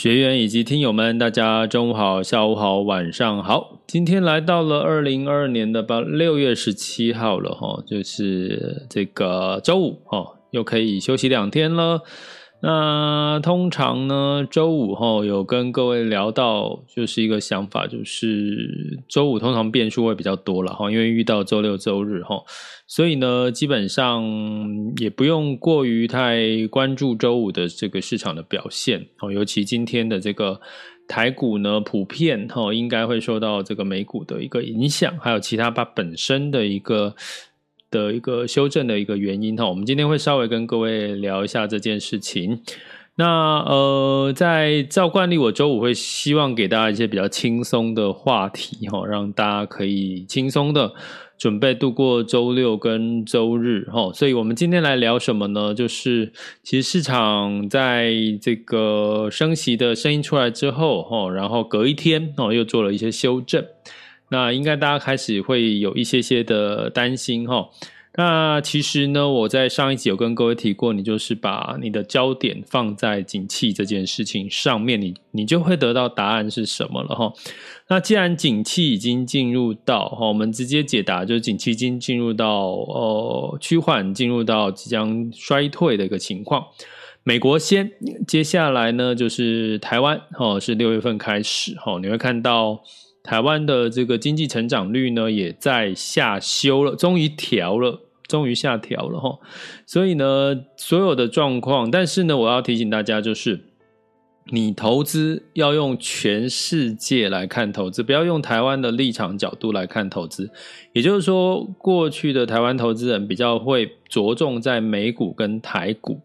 学员以及听友们，大家中午好、下午好、晚上好。今天来到了二零二二年的八六月十七号了哈，就是这个周五哈，又可以休息两天了。那通常呢，周五哈有跟各位聊到，就是一个想法，就是周五通常变数会比较多了哈，因为遇到周六周日哈，所以呢，基本上也不用过于太关注周五的这个市场的表现哦，尤其今天的这个台股呢，普遍哈应该会受到这个美股的一个影响，还有其他它本身的一个。的一个修正的一个原因哈，我们今天会稍微跟各位聊一下这件事情。那呃，在照惯例，我周五会希望给大家一些比较轻松的话题哈，让大家可以轻松的准备度过周六跟周日哈。所以我们今天来聊什么呢？就是其实市场在这个升息的声音出来之后哈，然后隔一天哦，又做了一些修正。那应该大家开始会有一些些的担心哈。那其实呢，我在上一集有跟各位提过，你就是把你的焦点放在景气这件事情上面，你你就会得到答案是什么了哈。那既然景气已经进入到哈，我们直接解答就是景气已经进入到呃趋缓，进入到即将衰退的一个情况。美国先，接下来呢就是台湾哈，是六月份开始哈，你会看到。台湾的这个经济成长率呢，也在下修了，终于调了，终于下调了哈。所以呢，所有的状况，但是呢，我要提醒大家，就是你投资要用全世界来看投资，不要用台湾的立场角度来看投资。也就是说，过去的台湾投资人比较会着重在美股跟台股，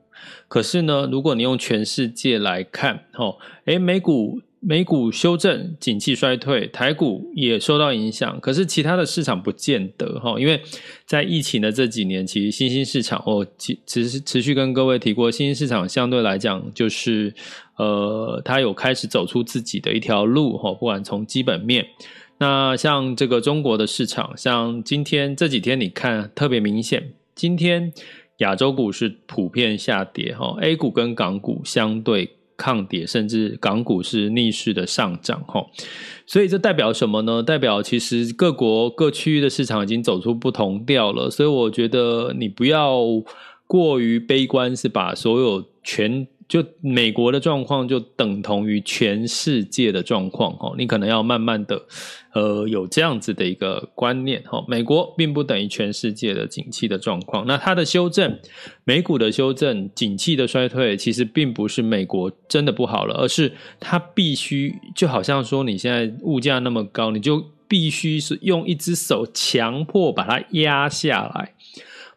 可是呢，如果你用全世界来看，哈，诶，美股。美股修正，景气衰退，台股也受到影响。可是其他的市场不见得哈，因为在疫情的这几年，其实新兴市场哦，持持持续跟各位提过，新兴市场相对来讲，就是呃，它有开始走出自己的一条路哈。不管从基本面，那像这个中国的市场，像今天这几天你看特别明显，今天亚洲股市普遍下跌哈，A 股跟港股相对。抗跌，甚至港股是逆势的上涨，吼，所以这代表什么呢？代表其实各国各区域的市场已经走出不同调了，所以我觉得你不要过于悲观，是把所有全。就美国的状况就等同于全世界的状况哦，你可能要慢慢的呃有这样子的一个观念哦，美国并不等于全世界的景气的状况，那它的修正，美股的修正，景气的衰退，其实并不是美国真的不好了，而是它必须就好像说你现在物价那么高，你就必须是用一只手强迫把它压下来。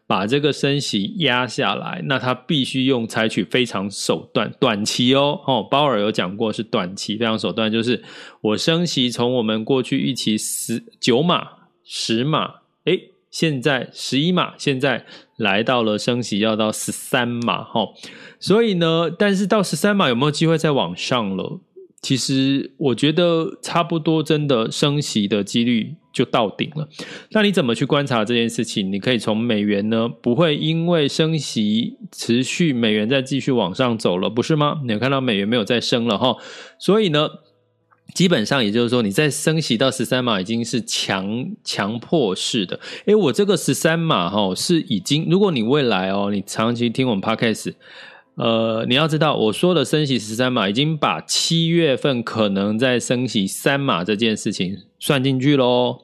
把这个升息压下来，那他必须用采取非常手段，短期哦，哦，鲍尔有讲过是短期非常手段，就是我升息从我们过去预期十九码、十码，诶，现在十一码，现在来到了升息要到十三码，哈，所以呢，但是到十三码有没有机会再往上了？其实我觉得差不多，真的升息的几率就到顶了。那你怎么去观察这件事情？你可以从美元呢，不会因为升息持续，美元再继续往上走了，不是吗？你有看到美元没有再升了哈？所以呢，基本上也就是说，你在升息到十三码已经是强强迫式的。诶，我这个十三码哈是已经，如果你未来哦，你长期听我们 Podcast，呃，你要知道我说的升息十三码已经把七月份可能在升息三码这件事情算进去喽。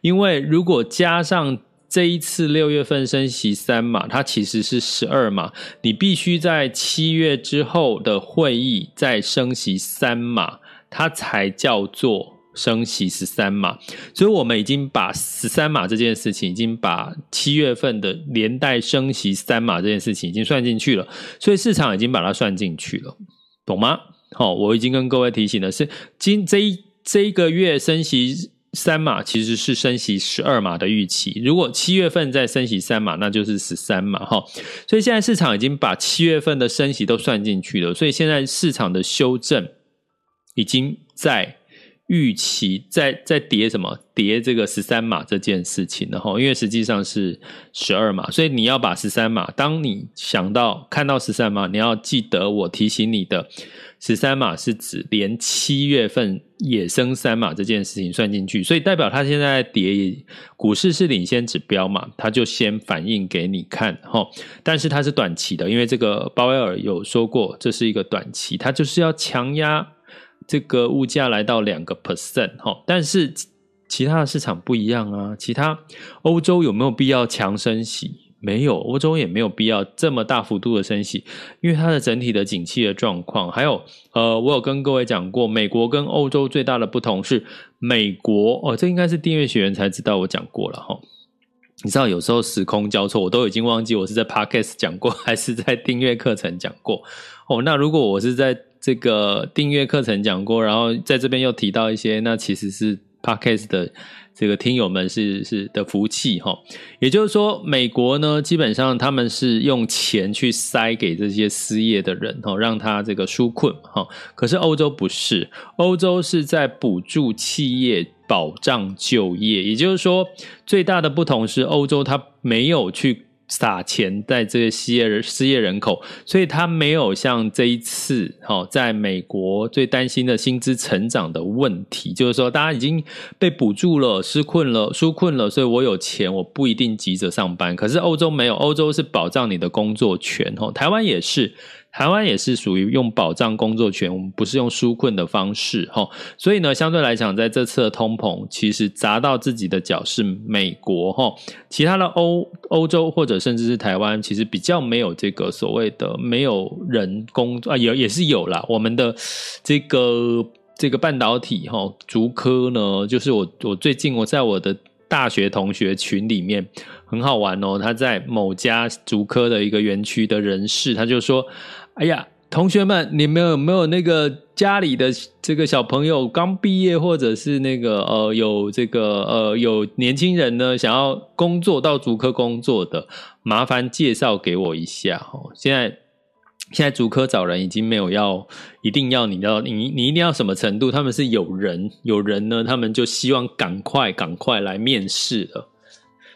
因为如果加上这一次六月份升息三码，它其实是十二码，你必须在七月之后的会议再升息三码。它才叫做升息十三码，所以我们已经把十三码这件事情，已经把七月份的连带升息三码这件事情已经算进去了，所以市场已经把它算进去了，懂吗？好，我已经跟各位提醒的是，今这一这一个月升息三码其实是升息十二码的预期，如果七月份再升息三码，那就是十三码哈。所以现在市场已经把七月份的升息都算进去了，所以现在市场的修正。已经在预期在在叠什么叠这个十三码这件事情了哈，因为实际上是十二码，所以你要把十三码，当你想到看到十三码，你要记得我提醒你的十三码是指连七月份野生三码这件事情算进去，所以代表它现在叠股市是领先指标嘛，它就先反映给你看哈，但是它是短期的，因为这个鲍威尔有说过这是一个短期，它就是要强压。这个物价来到两个 percent 哈，但是其他的市场不一样啊。其他欧洲有没有必要强升息？没有，欧洲也没有必要这么大幅度的升息，因为它的整体的景气的状况，还有呃，我有跟各位讲过，美国跟欧洲最大的不同是，美国哦，这应该是订阅学员才知道我讲过了哈。你知道有时候时空交错，我都已经忘记我是在 Podcast 讲过还是在订阅课程讲过哦。那如果我是在这个订阅课程讲过，然后在这边又提到一些，那其实是 Podcast 的这个听友们是是的福气哈。也就是说，美国呢，基本上他们是用钱去塞给这些失业的人哈，让他这个纾困哈。可是欧洲不是，欧洲是在补助企业，保障就业。也就是说，最大的不同是欧洲它没有去。撒钱在这些失业失业人口，所以他没有像这一次，哈，在美国最担心的薪资成长的问题，就是说大家已经被补助了，失困了，纾困了，所以我有钱，我不一定急着上班。可是欧洲没有，欧洲是保障你的工作权，哈，台湾也是。台湾也是属于用保障工作权，我们不是用纾困的方式，哈，所以呢，相对来讲，在这次的通膨，其实砸到自己的脚是美国，哈，其他的欧欧洲或者甚至是台湾，其实比较没有这个所谓的没有人工啊，也也是有啦，我们的这个这个半导体哈，竹科呢，就是我我最近我在我的大学同学群里面很好玩哦，他在某家足科的一个园区的人士，他就说。哎呀，同学们，你们有没有那个家里的这个小朋友刚毕业，或者是那个呃有这个呃有年轻人呢，想要工作到足科工作的，麻烦介绍给我一下哦。现在现在足科找人已经没有要一定要你要你你一定要什么程度，他们是有人有人呢，他们就希望赶快赶快来面试了。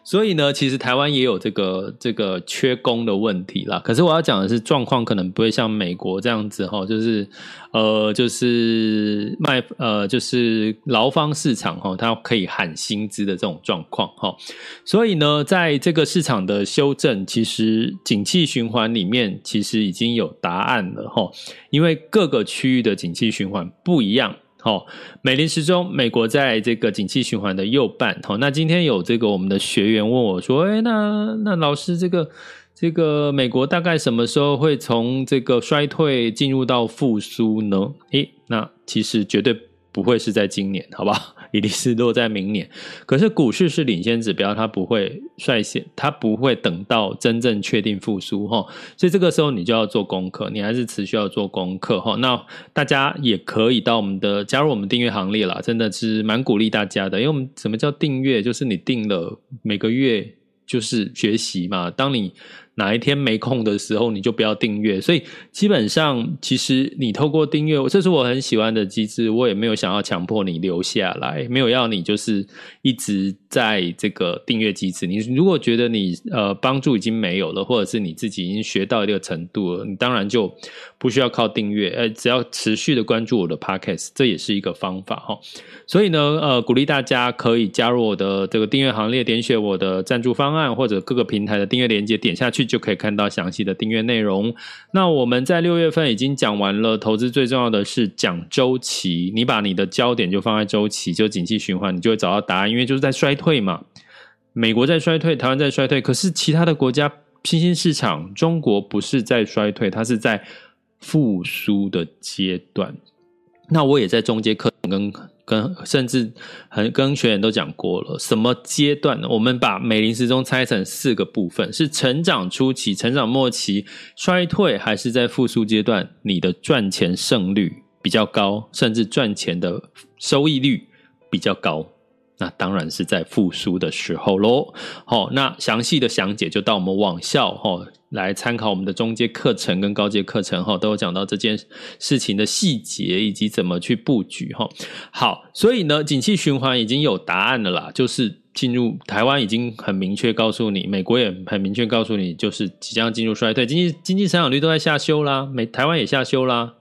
所以呢，其实台湾也有这个这个缺工的问题啦。可是我要讲的是，状况可能不会像美国这样子哈，就是呃，就是卖呃，就是劳方市场哈，它可以喊薪资的这种状况哈。所以呢，在这个市场的修正，其实景气循环里面其实已经有答案了哈，因为各个区域的景气循环不一样。好，美林时钟，美国在这个景气循环的右半。好，那今天有这个我们的学员问我说：“哎，那那老师，这个这个美国大概什么时候会从这个衰退进入到复苏呢？”诶，那其实绝对不会是在今年，好吧？一定是落在明年，可是股市是领先指标，它不会率先，它不会等到真正确定复苏哈，所以这个时候你就要做功课，你还是持续要做功课哈。那大家也可以到我们的加入我们订阅行列啦，真的是蛮鼓励大家的，因为我们什么叫订阅？就是你订了每个月就是学习嘛，当你哪一天没空的时候，你就不要订阅。所以基本上，其实你透过订阅，这是我很喜欢的机制。我也没有想要强迫你留下来，没有要你就是一直在这个订阅机制。你如果觉得你呃帮助已经没有了，或者是你自己已经学到一个程度了，你当然就不需要靠订阅。呃，只要持续的关注我的 Podcast，这也是一个方法哈。所以呢，呃，鼓励大家可以加入我的这个订阅行列，点选我的赞助方案或者各个平台的订阅链接，点下去。就可以看到详细的订阅内容。那我们在六月份已经讲完了，投资最重要的是讲周期。你把你的焦点就放在周期，就景气循环，你就会找到答案。因为就是在衰退嘛，美国在衰退，台湾在衰退，可是其他的国家新兴市场，中国不是在衰退，它是在复苏的阶段。那我也在中间课跟。跟甚至很跟学员都讲过了，什么阶段呢？我们把美林时钟拆成四个部分：是成长初期、成长末期、衰退，还是在复苏阶段？你的赚钱胜率比较高，甚至赚钱的收益率比较高。那当然是在复苏的时候喽。好，那详细的详解就到我们网校哈来参考我们的中阶课程跟高阶课程哈，都有讲到这件事情的细节以及怎么去布局哈。好，所以呢，景气循环已经有答案了啦，就是进入台湾已经很明确告诉你，美国也很明确告诉你，就是即将进入衰退，经济经济成长率都在下修啦，美台湾也下修啦。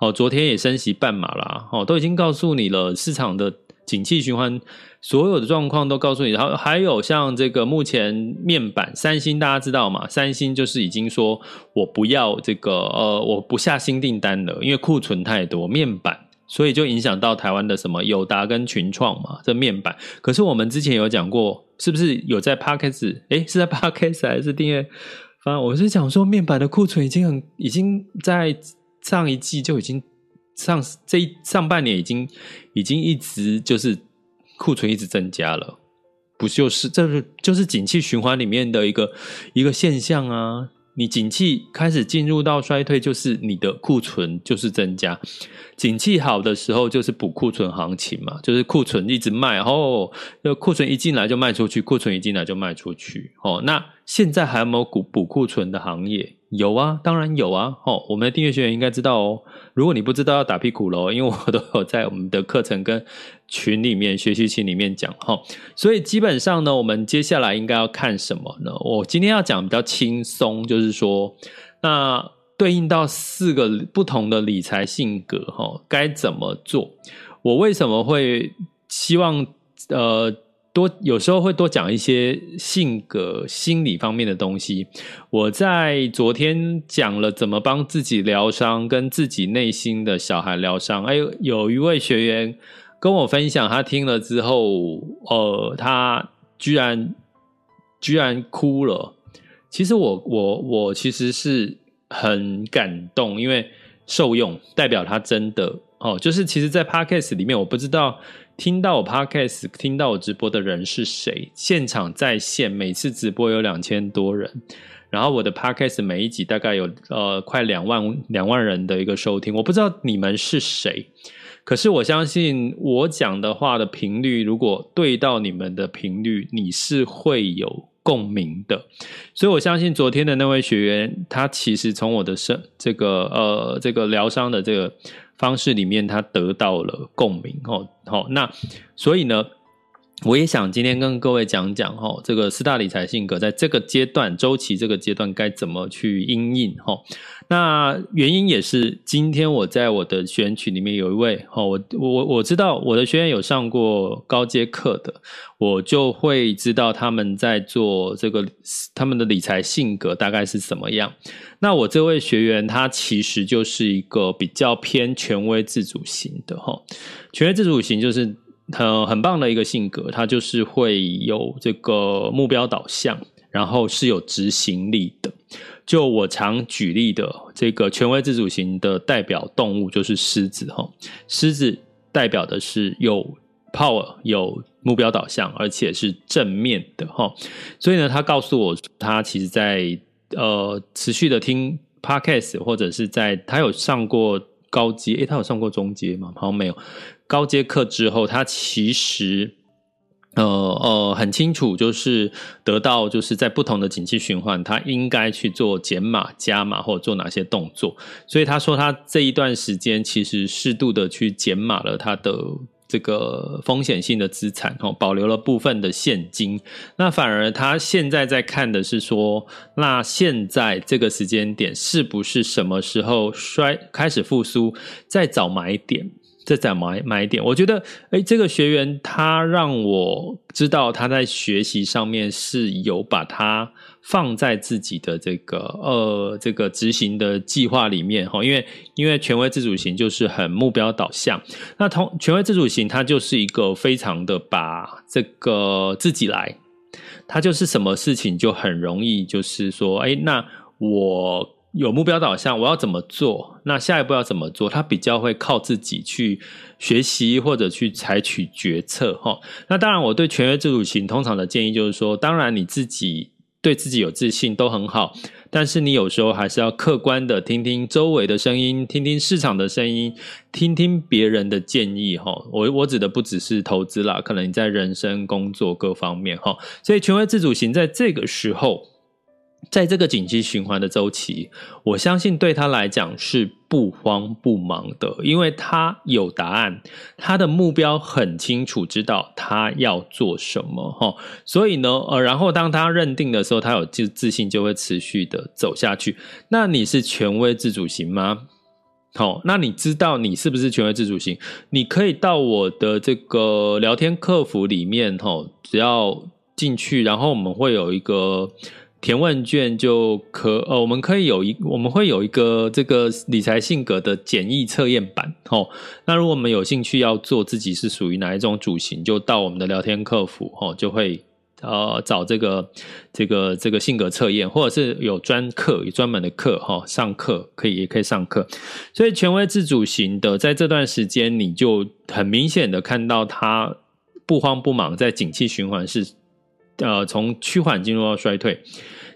哦，昨天也升息半码啦，哦，都已经告诉你了，市场的景气循环。所有的状况都告诉你，然后还有像这个目前面板，三星大家知道吗？三星就是已经说我不要这个呃，我不下新订单了，因为库存太多面板，所以就影响到台湾的什么友达跟群创嘛，这面板。可是我们之前有讲过，是不是有在 Podcast？诶，是在 Podcast 还是订阅？反正我是讲说面板的库存已经很，已经在上一季就已经上这一上半年已经已经一直就是。库存一直增加了，不就是这是就是景气循环里面的一个一个现象啊？你景气开始进入到衰退，就是你的库存就是增加；景气好的时候，就是补库存行情嘛，就是库存一直卖，哦，那库存一进来就卖出去，库存一进来就卖出去。哦，那现在还有没有补补库存的行业？有啊，当然有啊。哦，我们的订阅学员应该知道哦。如果你不知道，要打屁股喽，因为我都有在我们的课程跟群里面、学习群里面讲哈。所以基本上呢，我们接下来应该要看什么呢？我今天要讲比较轻松，就是说，那对应到四个不同的理财性格哈，该怎么做？我为什么会希望呃？多有时候会多讲一些性格、心理方面的东西。我在昨天讲了怎么帮自己疗伤，跟自己内心的小孩疗伤。哎，有一位学员跟我分享，他听了之后，呃，他居然居然哭了。其实我我我其实是很感动，因为受用代表他真的哦，就是其实，在 Podcast 里面，我不知道。听到我 podcast、听到我直播的人是谁？现场在线，每次直播有两千多人，然后我的 podcast 每一集大概有呃快两万两万人的一个收听。我不知道你们是谁，可是我相信我讲的话的频率，如果对到你们的频率，你是会有共鸣的。所以我相信昨天的那位学员，他其实从我的生这个呃这个疗伤的这个。方式里面，他得到了共鸣哦。好，那所以呢，我也想今天跟各位讲讲哈，这个四大理财性格在这个阶段周期这个阶段该怎么去因应哈。那原因也是今天我在我的学员群里面有一位哈，我我我知道我的学员有上过高阶课的，我就会知道他们在做这个他们的理财性格大概是什么样。那我这位学员他其实就是一个比较偏权威自主型的哈，权威自主型就是很很棒的一个性格，他就是会有这个目标导向，然后是有执行力的。就我常举例的这个权威自主型的代表动物就是狮子哈，狮子代表的是有 power、有目标导向，而且是正面的哈。所以呢，他告诉我，他其实在呃持续的听 podcast，或者是在他有上过高阶，诶，他有上过中阶吗？好像没有。高阶课之后，他其实呃呃，很清楚，就是得到就是在不同的景气循环，他应该去做减码、加码或者做哪些动作。所以他说，他这一段时间其实适度的去减码了他的这个风险性的资产，哦，保留了部分的现金。那反而他现在在看的是说，那现在这个时间点是不是什么时候衰开始复苏，再找买点？这在买买点，我觉得，哎，这个学员他让我知道他在学习上面是有把它放在自己的这个呃这个执行的计划里面哈，因为因为权威自主型就是很目标导向，那同权威自主型它就是一个非常的把这个自己来，他就是什么事情就很容易就是说，哎，那我。有目标导向，我要怎么做？那下一步要怎么做？他比较会靠自己去学习或者去采取决策，哈。那当然，我对权威自主型通常的建议就是说，当然你自己对自己有自信都很好，但是你有时候还是要客观的听听周围的声音，听听市场的声音，听听别人的建议，哈。我我指的不只是投资啦，可能你在人生、工作各方面，哈。所以权威自主型在这个时候。在这个景气循环的周期，我相信对他来讲是不慌不忙的，因为他有答案，他的目标很清楚，知道他要做什么哈。所以呢，呃，然后当他认定的时候，他有自自信，就会持续的走下去。那你是权威自主型吗？好，那你知道你是不是权威自主型？你可以到我的这个聊天客服里面，哈，只要进去，然后我们会有一个。填问卷就可，呃，我们可以有一，我们会有一个这个理财性格的简易测验版，哦，那如果我们有兴趣要做自己是属于哪一种主型，就到我们的聊天客服，哦，就会呃找这个这个这个性格测验，或者是有专课，有专门的课，哈，上课可以也可以上课。所以权威自主型的，在这段时间，你就很明显的看到他不慌不忙，在景气循环是。呃，从趋缓进入到衰退，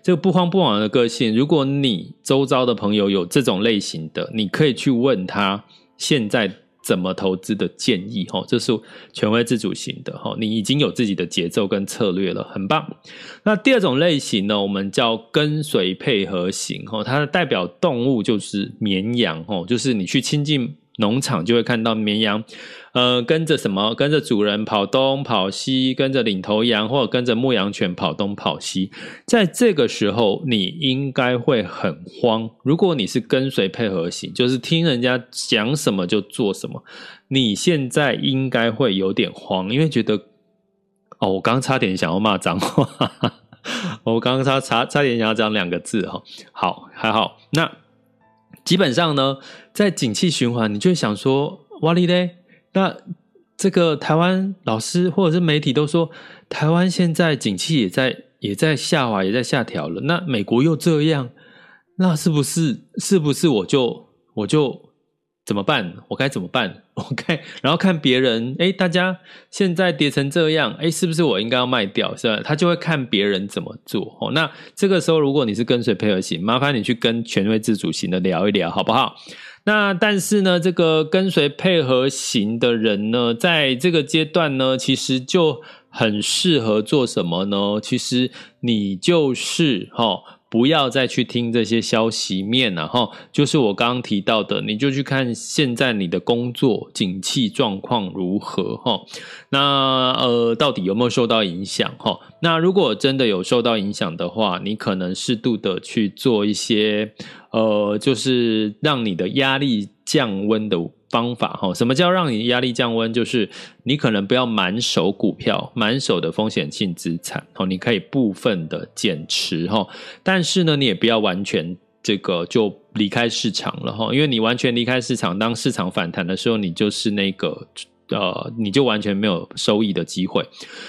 这个不慌不忙的个性，如果你周遭的朋友有这种类型的，你可以去问他现在怎么投资的建议，哈，这是权威自主型的，哈，你已经有自己的节奏跟策略了，很棒。那第二种类型呢，我们叫跟随配合型，哈，它的代表动物就是绵羊，哈，就是你去亲近农场就会看到绵羊。呃，跟着什么？跟着主人跑东跑西，跟着领头羊或者跟着牧羊犬跑东跑西。在这个时候，你应该会很慌。如果你是跟随配合型，就是听人家讲什么就做什么，你现在应该会有点慌，因为觉得哦，我刚差点想要骂脏话，我刚刚差差差点想要讲两个字哈。好，还好。那基本上呢，在景气循环，你就想说，哇哩嘞。那这个台湾老师或者是媒体都说，台湾现在景气也在也在下滑，也在下调了。那美国又这样，那是不是是不是我就我就怎么办？我该怎么办？OK，然后看别人，哎，大家现在跌成这样，哎，是不是我应该要卖掉？是吧？他就会看别人怎么做。哦，那这个时候如果你是跟随配合型，麻烦你去跟权威自主型的聊一聊，好不好？那但是呢，这个跟随配合型的人呢，在这个阶段呢，其实就很适合做什么呢？其实你就是哦，不要再去听这些消息面了哈，就是我刚刚提到的，你就去看现在你的工作景气状况如何哈。那呃，到底有没有受到影响哈？那如果真的有受到影响的话，你可能适度的去做一些。呃，就是让你的压力降温的方法哈。什么叫让你压力降温？就是你可能不要满手股票，满手的风险性资产哦，你可以部分的减持哈。但是呢，你也不要完全这个就离开市场了哈，因为你完全离开市场，当市场反弹的时候，你就是那个。呃，你就完全没有收益的机会，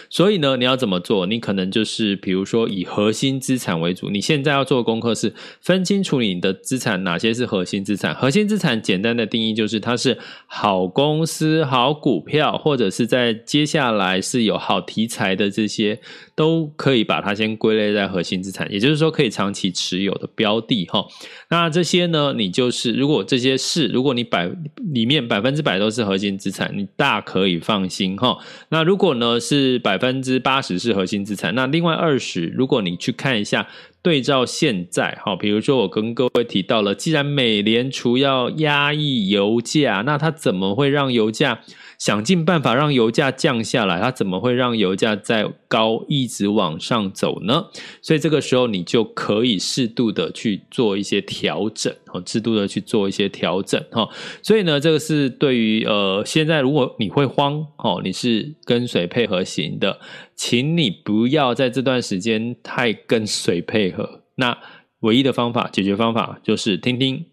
所以呢，你要怎么做？你可能就是，比如说以核心资产为主。你现在要做的功课是分清楚你的资产哪些是核心资产。核心资产简单的定义就是，它是好公司、好股票，或者是在接下来是有好题材的这些，都可以把它先归类在核心资产。也就是说，可以长期持有的标的哈。那这些呢，你就是如果这些是，如果你百里面百分之百都是核心资产，你大。大可以放心哈。那如果呢是百分之八十是核心资产，那另外二十，如果你去看一下。对照现在，哈，比如说我跟各位提到了，既然美联储要压抑油价，那它怎么会让油价？想尽办法让油价降下来，它怎么会让油价再高一直往上走呢？所以这个时候你就可以适度的去做一些调整，哦，适度的去做一些调整，哈。所以呢，这个是对于呃，现在如果你会慌，哦，你是跟随配合型的，请你不要在这段时间太跟随配合。那唯一的方法，解决方法就是听听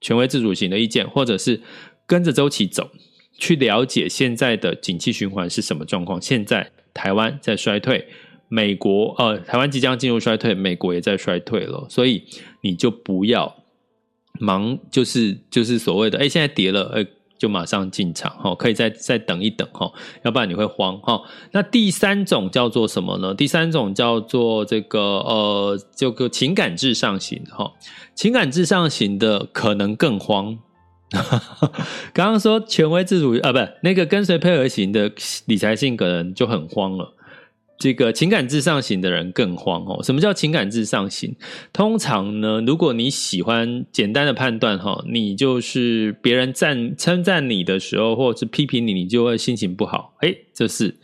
权威自主型的意见，或者是跟着周期走。去了解现在的景气循环是什么状况？现在台湾在衰退，美国呃，台湾即将进入衰退，美国也在衰退了，所以你就不要忙，就是就是所谓的哎，现在跌了，哎，就马上进场哈，可以再再等一等哈，要不然你会慌哈。那第三种叫做什么呢？第三种叫做这个呃，这个情感至上型哈，情感至上型的可能更慌。刚刚说权威自主啊，不，那个跟随配合型的理财性格人就很慌了。这个情感至上型的人更慌哦。什么叫情感至上型？通常呢，如果你喜欢简单的判断哈，你就是别人赞称赞你的时候，或者是批评你，你就会心情不好。诶，这是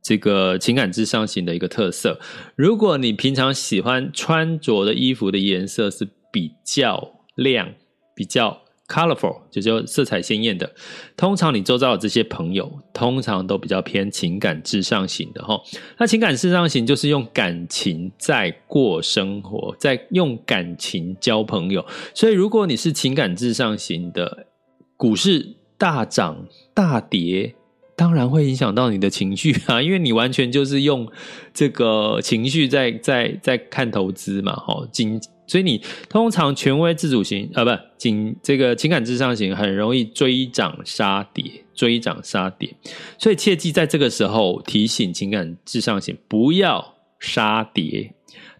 这个情感至上型的一个特色。如果你平常喜欢穿着的衣服的颜色是比较亮，比较。Colorful 就叫色彩鲜艳的，通常你周遭的这些朋友，通常都比较偏情感至上型的哈。那情感至上型就是用感情在过生活，在用感情交朋友。所以如果你是情感至上型的，股市大涨大跌，当然会影响到你的情绪啊，因为你完全就是用这个情绪在在在看投资嘛，哈，经。所以你通常权威自主型啊，不，情这个情感至上型很容易追涨杀跌，追涨杀跌。所以切记在这个时候提醒情感至上型不要杀跌，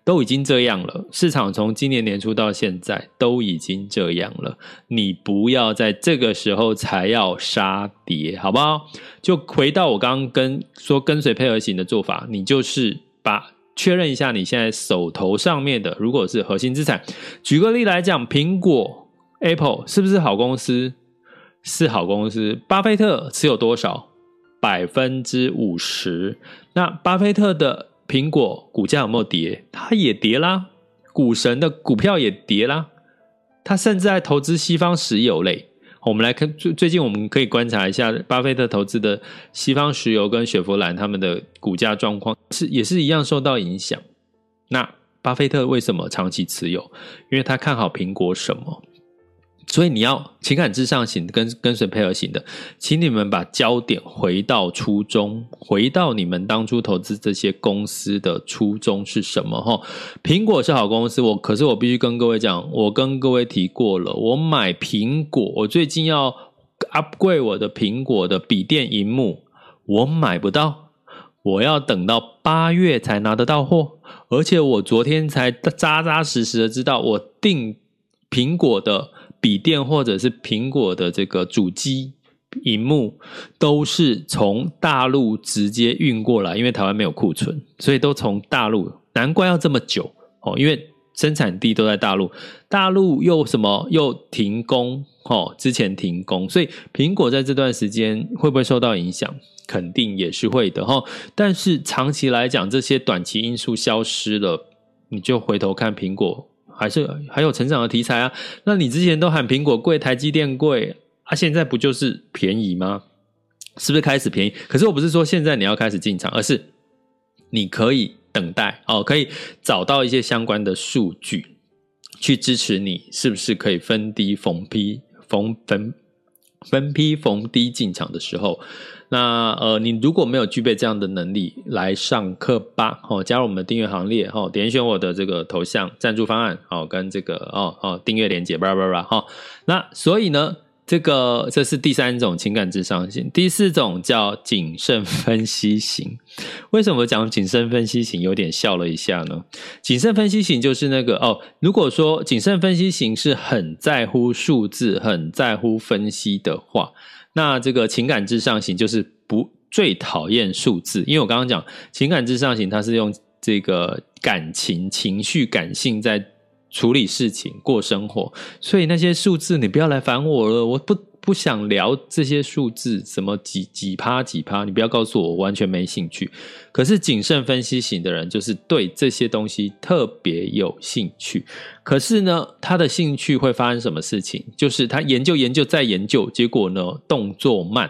都已经这样了。市场从今年年初到现在都已经这样了，你不要在这个时候才要杀跌，好不好？就回到我刚刚跟说跟随配合型的做法，你就是把。确认一下你现在手头上面的，如果是核心资产，举个例来讲，苹果 Apple 是不是好公司？是好公司。巴菲特持有多少？百分之五十。那巴菲特的苹果股价有没有跌？它也跌啦。股神的股票也跌啦。他甚至在投资西方石油类。我们来看最最近，我们可以观察一下巴菲特投资的西方石油跟雪佛兰他们的股价状况，是也是一样受到影响。那巴菲特为什么长期持有？因为他看好苹果什么？所以你要情感至上型跟跟随配合型的，请你们把焦点回到初衷，回到你们当初投资这些公司的初衷是什么？哈，苹果是好公司，我可是我必须跟各位讲，我跟各位提过了，我买苹果，我最近要 upgrade 我的苹果的笔电荧幕，我买不到，我要等到八月才拿得到货，而且我昨天才扎扎实实的知道，我订苹果的。笔电或者是苹果的这个主机荧幕都是从大陆直接运过来，因为台湾没有库存，所以都从大陆。难怪要这么久哦，因为生产地都在大陆，大陆又什么又停工哦，之前停工，所以苹果在这段时间会不会受到影响？肯定也是会的哈。但是长期来讲，这些短期因素消失了，你就回头看苹果。还是还有成长的题材啊？那你之前都喊苹果贵、台积电贵啊，现在不就是便宜吗？是不是开始便宜？可是我不是说现在你要开始进场，而是你可以等待哦，可以找到一些相关的数据去支持你，是不是可以分低逢低逢分分批逢低进场的时候？那呃，你如果没有具备这样的能力，来上课吧，哦，加入我们的订阅行列，哦，点选我的这个头像赞助方案，哦，跟这个哦哦订阅连结，叭叭叭，哈，那所以呢，这个这是第三种情感至上型，第四种叫谨慎分析型。为什么讲谨慎分析型有点笑了一下呢？谨慎分析型就是那个哦，如果说谨慎分析型是很在乎数字、很在乎分析的话。那这个情感至上型就是不最讨厌数字，因为我刚刚讲情感至上型，它是用这个感情、情绪、感性在处理事情、过生活，所以那些数字你不要来烦我了，我不。不想聊这些数字，什么几几趴几趴，你不要告诉我，完全没兴趣。可是谨慎分析型的人，就是对这些东西特别有兴趣。可是呢，他的兴趣会发生什么事情？就是他研究研究再研究，结果呢，动作慢，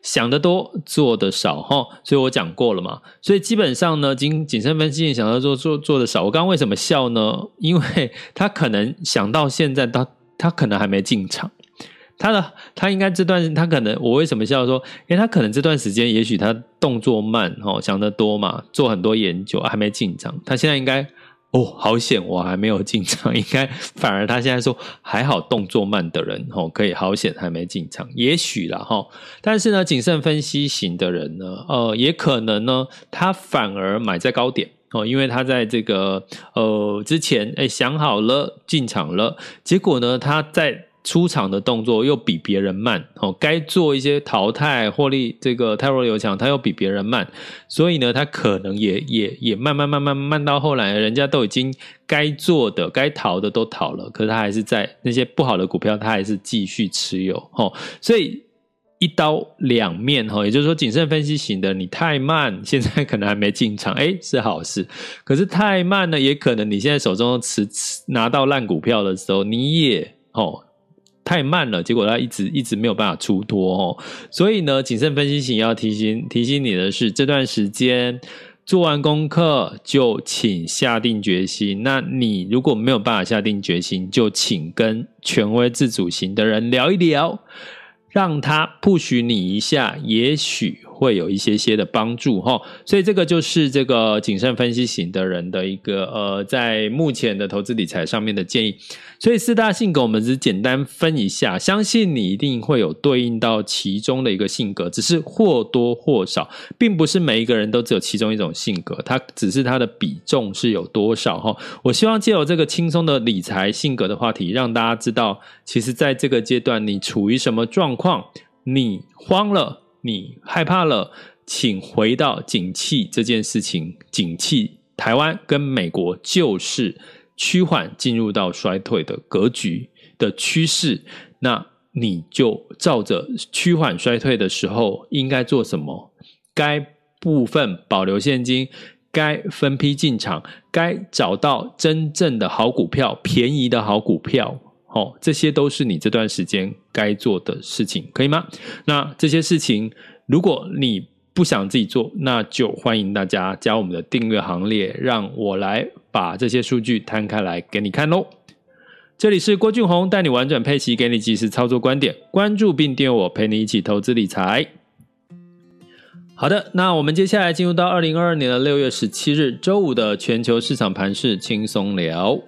想得多，做得少，哈。所以我讲过了嘛。所以基本上呢，谨谨慎分析型想要做做做得少。我刚刚为什么笑呢？因为他可能想到现在，他他可能还没进场。他的他应该这段他可能我为什么笑说？因为他可能这段时间也许他动作慢哦，想得多嘛，做很多研究还没进场。他现在应该哦，好险我还没有进场，应该反而他现在说还好动作慢的人哦，可以好险还没进场，也许啦哈。但是呢，谨慎分析型的人呢，呃，也可能呢，他反而买在高点哦，因为他在这个呃之前哎想好了进场了，结果呢他在。出场的动作又比别人慢，哦，该做一些淘汰获利，这个泰弱留强，他又比别人慢，所以呢，他可能也也也慢慢慢慢慢到后来，人家都已经该做的、该逃的都逃了，可是他还是在那些不好的股票，他还是继续持有，哦，所以一刀两面，哈，也就是说，谨慎分析型的你太慢，现在可能还没进场，诶，是好事，可是太慢呢，也可能你现在手中持拿到烂股票的时候，你也哦。太慢了，结果他一直一直没有办法出脱哦，所以呢，谨慎分析型要提醒提醒你的是，这段时间做完功课就请下定决心。那你如果没有办法下定决心，就请跟权威自主型的人聊一聊，让他不许你一下，也许。会有一些些的帮助哈，所以这个就是这个谨慎分析型的人的一个呃，在目前的投资理财上面的建议。所以四大性格我们只简单分一下，相信你一定会有对应到其中的一个性格，只是或多或少，并不是每一个人都只有其中一种性格，它只是它的比重是有多少哈。我希望借由这个轻松的理财性格的话题，让大家知道，其实在这个阶段你处于什么状况，你慌了。你害怕了，请回到景气这件事情。景气，台湾跟美国就是趋缓进入到衰退的格局的趋势。那你就照着趋缓衰退的时候应该做什么？该部分保留现金，该分批进场，该找到真正的好股票，便宜的好股票。哦，这些都是你这段时间该做的事情，可以吗？那这些事情，如果你不想自己做，那就欢迎大家加我们的订阅行列，让我来把这些数据摊开来给你看喽。这里是郭俊宏，带你玩转佩奇，给你及时操作观点，关注并订阅我，陪你一起投资理财。好的，那我们接下来进入到二零二二年的六月十七日周五的全球市场盘势轻松聊。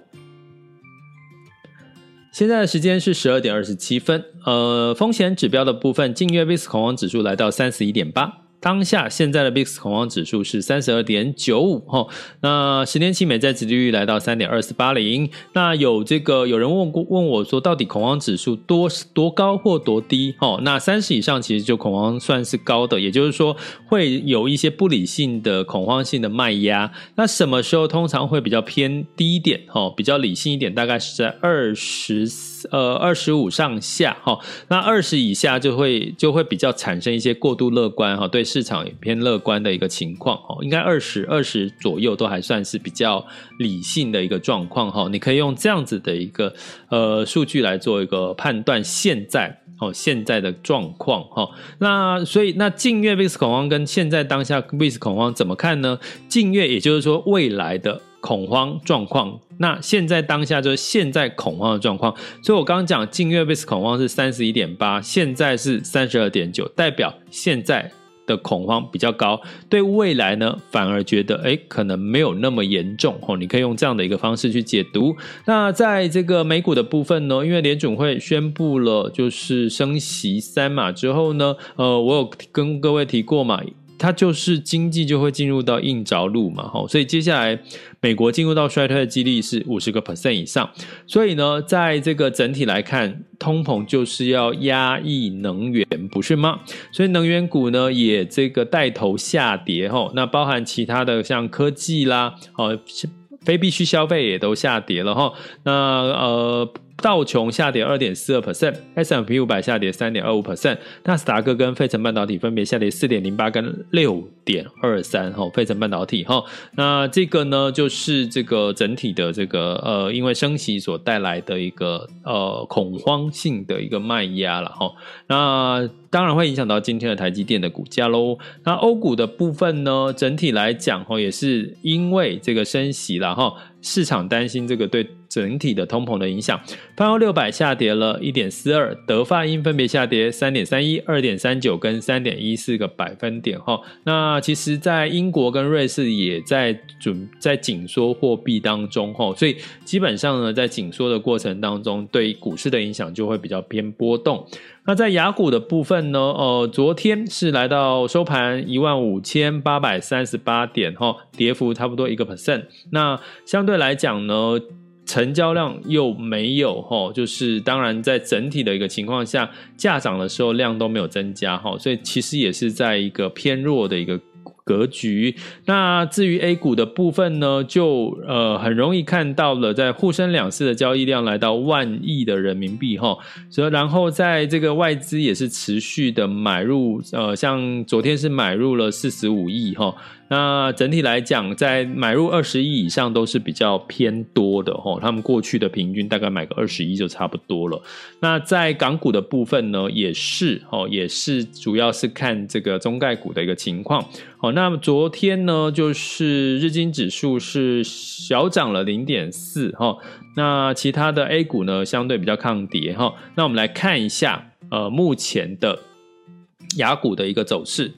现在的时间是十二点二十七分，呃，风险指标的部分，近月 VIX 恐慌指数来到三十一点八。当下现在的 VIX 恐慌指数是三十二点九五哈，那十年期美债殖利率来到三点二四八零。那有这个有人问过问我说，到底恐慌指数多多高或多低？哈，那三十以上其实就恐慌算是高的，也就是说会有一些不理性的恐慌性的卖压。那什么时候通常会比较偏低一点？哈，比较理性一点，大概是在二十呃二十五上下哈。那二十以下就会就会比较产生一些过度乐观哈，对。市场也偏乐观的一个情况哦，应该二十二十左右都还算是比较理性的一个状况哈。你可以用这样子的一个呃数据来做一个判断，现在哦现在的状况哈。那所以那近月 VIX 恐慌跟现在当下 VIX 恐慌怎么看呢？近月也就是说未来的恐慌状况，那现在当下就是现在恐慌的状况。所以我刚刚讲近月 VIX 恐慌是三十一点八，现在是三十二点九，代表现在。的恐慌比较高，对未来呢，反而觉得哎可能没有那么严重哦。你可以用这样的一个方式去解读。那在这个美股的部分呢，因为联准会宣布了就是升息三码之后呢，呃，我有跟各位提过嘛。它就是经济就会进入到硬着陆嘛，吼，所以接下来美国进入到衰退的几率是五十个 percent 以上，所以呢，在这个整体来看，通膨就是要压抑能源，不是吗？所以能源股呢也这个带头下跌，吼，那包含其他的像科技啦，哦，非必需消费也都下跌了，哈，那呃。道琼下跌二点四二 percent，S&P 五百下跌三点二五 percent，纳斯达克跟费城半导体分别下跌四点零八跟六点二三哈，费城半导体哈，那这个呢就是这个整体的这个呃，因为升息所带来的一个呃恐慌性的一个卖压了哈，那当然会影响到今天的台积电的股价喽。那欧股的部分呢，整体来讲哈，也是因为这个升息了哈。市场担心这个对整体的通膨的影响，泛欧六百下跌了一点四二，德法英分别下跌三点三一、二点三九跟三点一四个百分点哈。那其实，在英国跟瑞士也在准在紧缩货币当中哈，所以基本上呢，在紧缩的过程当中，对股市的影响就会比较偏波动。那在雅股的部分呢？呃，昨天是来到收盘一万五千八百三十八点，哈，跌幅差不多一个 percent。那相对来讲呢，成交量又没有，哈，就是当然在整体的一个情况下，价涨的时候量都没有增加，哈，所以其实也是在一个偏弱的一个。格局。那至于 A 股的部分呢，就呃很容易看到了，在沪深两市的交易量来到万亿的人民币哈，所以然后在这个外资也是持续的买入，呃，像昨天是买入了四十五亿哈。那整体来讲，在买入二十亿以上都是比较偏多的哈，他们过去的平均大概买个二十亿就差不多了。那在港股的部分呢，也是哦，也是主要是看这个中概股的一个情况。好，那么昨天呢，就是日经指数是小涨了零点四哈，那其他的 A 股呢，相对比较抗跌哈。那我们来看一下呃目前的雅股的一个走势。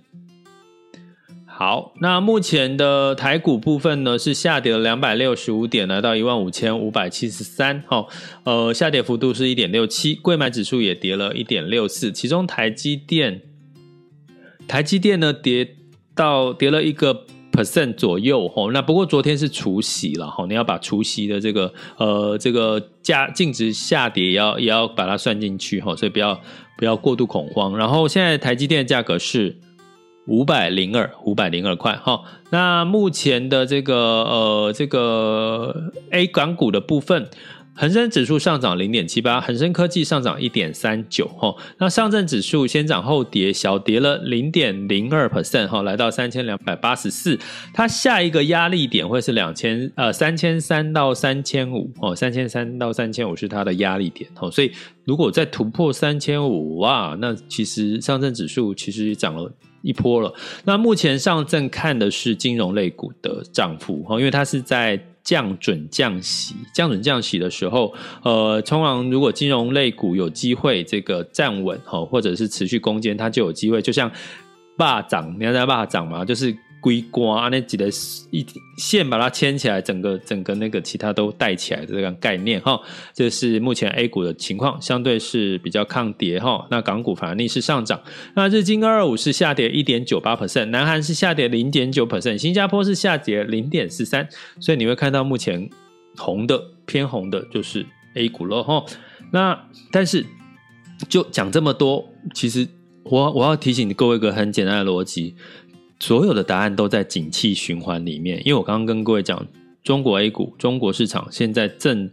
好，那目前的台股部分呢，是下跌了两百六十五点，来到一万五千五百七十三。哈，呃，下跌幅度是一点六七，柜买指数也跌了一点六四，其中台积电，台积电呢跌到跌了一个 percent 左右。哈，那不过昨天是除夕了，哈，你要把除夕的这个呃这个价净值下跌也要也要把它算进去，哈，所以不要不要过度恐慌。然后现在台积电的价格是。五百零二，五百零二块哈。那目前的这个呃，这个 A 港股的部分，恒生指数上涨零点七八，恒生科技上涨一点三九哈。那上证指数先涨后跌，小跌了零点零二 percent 哈，来到三千两百八十四。它下一个压力点会是两千呃三千三到三千五哦，三千三到三千五是它的压力点哦。所以如果再突破三千五哇，那其实上证指数其实涨了。一波了，那目前上证看的是金融类股的涨幅哈，因为它是在降准降息，降准降息的时候，呃，通常如果金融类股有机会这个站稳哈，或者是持续攻坚，它就有机会，就像霸涨，你看在霸涨嘛，就是。龟瓜那几个一线把它牵起来，整个整个那个其他都带起来的这个概念哈，这是目前 A 股的情况，相对是比较抗跌哈。那港股反而逆势上涨。那日经二二五是下跌一点九八 percent，南韩是下跌零点九 percent，新加坡是下跌零点四三。所以你会看到目前红的偏红的就是 A 股了哈。那但是就讲这么多，其实我我要提醒各位一个很简单的逻辑。所有的答案都在景气循环里面，因为我刚刚跟各位讲，中国 A 股、中国市场现在正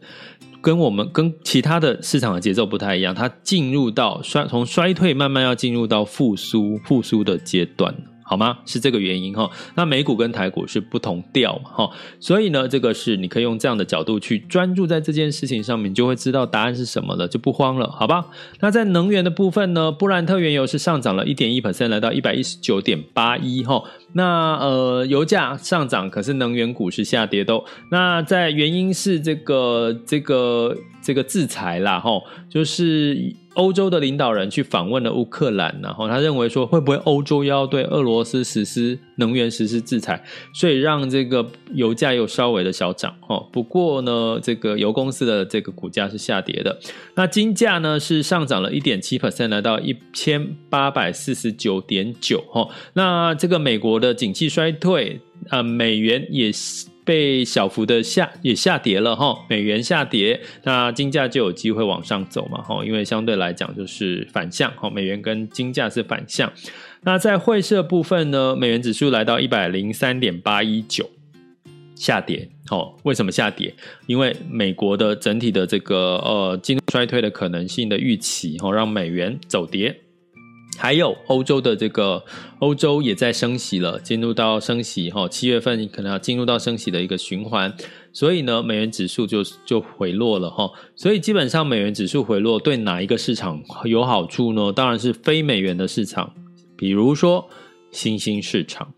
跟我们跟其他的市场的节奏不太一样，它进入到衰从衰退慢慢要进入到复苏复苏的阶段。好吗？是这个原因哈。那美股跟台股是不同调嘛哈，所以呢，这个是你可以用这样的角度去专注在这件事情上面，就会知道答案是什么了，就不慌了，好吧？那在能源的部分呢，布兰特原油是上涨了一点一 percent，来到一百一十九点八一哈。那呃，油价上涨，可是能源股是下跌的。那在原因是这个这个这个制裁啦吼，就是。欧洲的领导人去访问了乌克兰，然后他认为说，会不会欧洲要对俄罗斯实施能源实施制裁，所以让这个油价又稍微的小涨哦。不过呢，这个油公司的这个股价是下跌的。那金价呢是上涨了一点七 percent，来到一千八百四十九点九哦。那这个美国的景气衰退啊、呃，美元也是被小幅的下也下跌了哈。美元下跌，那金价就有机会往上走嘛哈，因为相对来讲就是反向哈，美元跟金价是反向。那在汇市部分呢，美元指数来到一百零三点八一九，下跌。哦，为什么下跌？因为美国的整体的这个呃经济衰退的可能性的预期，哦，让美元走跌。还有欧洲的这个欧洲也在升息了，进入到升息哈，七月份可能要进入到升息的一个循环，所以呢，美元指数就就回落了哈。所以基本上美元指数回落对哪一个市场有好处呢？当然是非美元的市场。比如说新兴市场，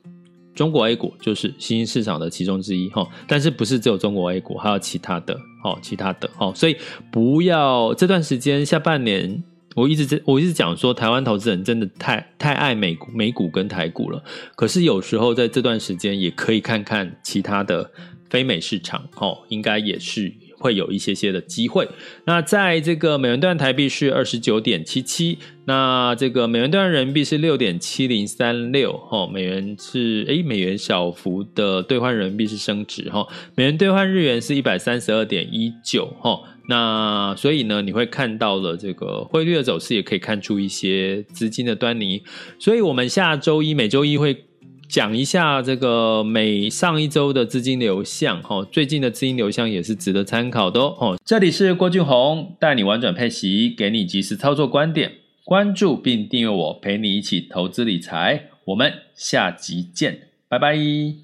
中国 A 股就是新兴市场的其中之一哈，但是不是只有中国 A 股，还有其他的哦，其他的哦，所以不要这段时间下半年，我一直在我一直讲说，台湾投资人真的太太爱美股、美股跟台股了，可是有时候在这段时间也可以看看其他的非美市场哦，应该也是。会有一些些的机会。那在这个美元段台币是二十九点七七，那这个美元段人民币是六点七零三六。哦，美元是诶，美元小幅的兑换人民币是升值。哈，美元兑换日元是一百三十二点一九。哈，那所以呢，你会看到了这个汇率的走势，也可以看出一些资金的端倪。所以我们下周一，每周一会。讲一下这个每上一周的资金流向，哈，最近的资金流向也是值得参考的哦。这里是郭俊宏，带你玩转配息，给你及时操作观点，关注并订阅我，陪你一起投资理财。我们下集见，拜拜。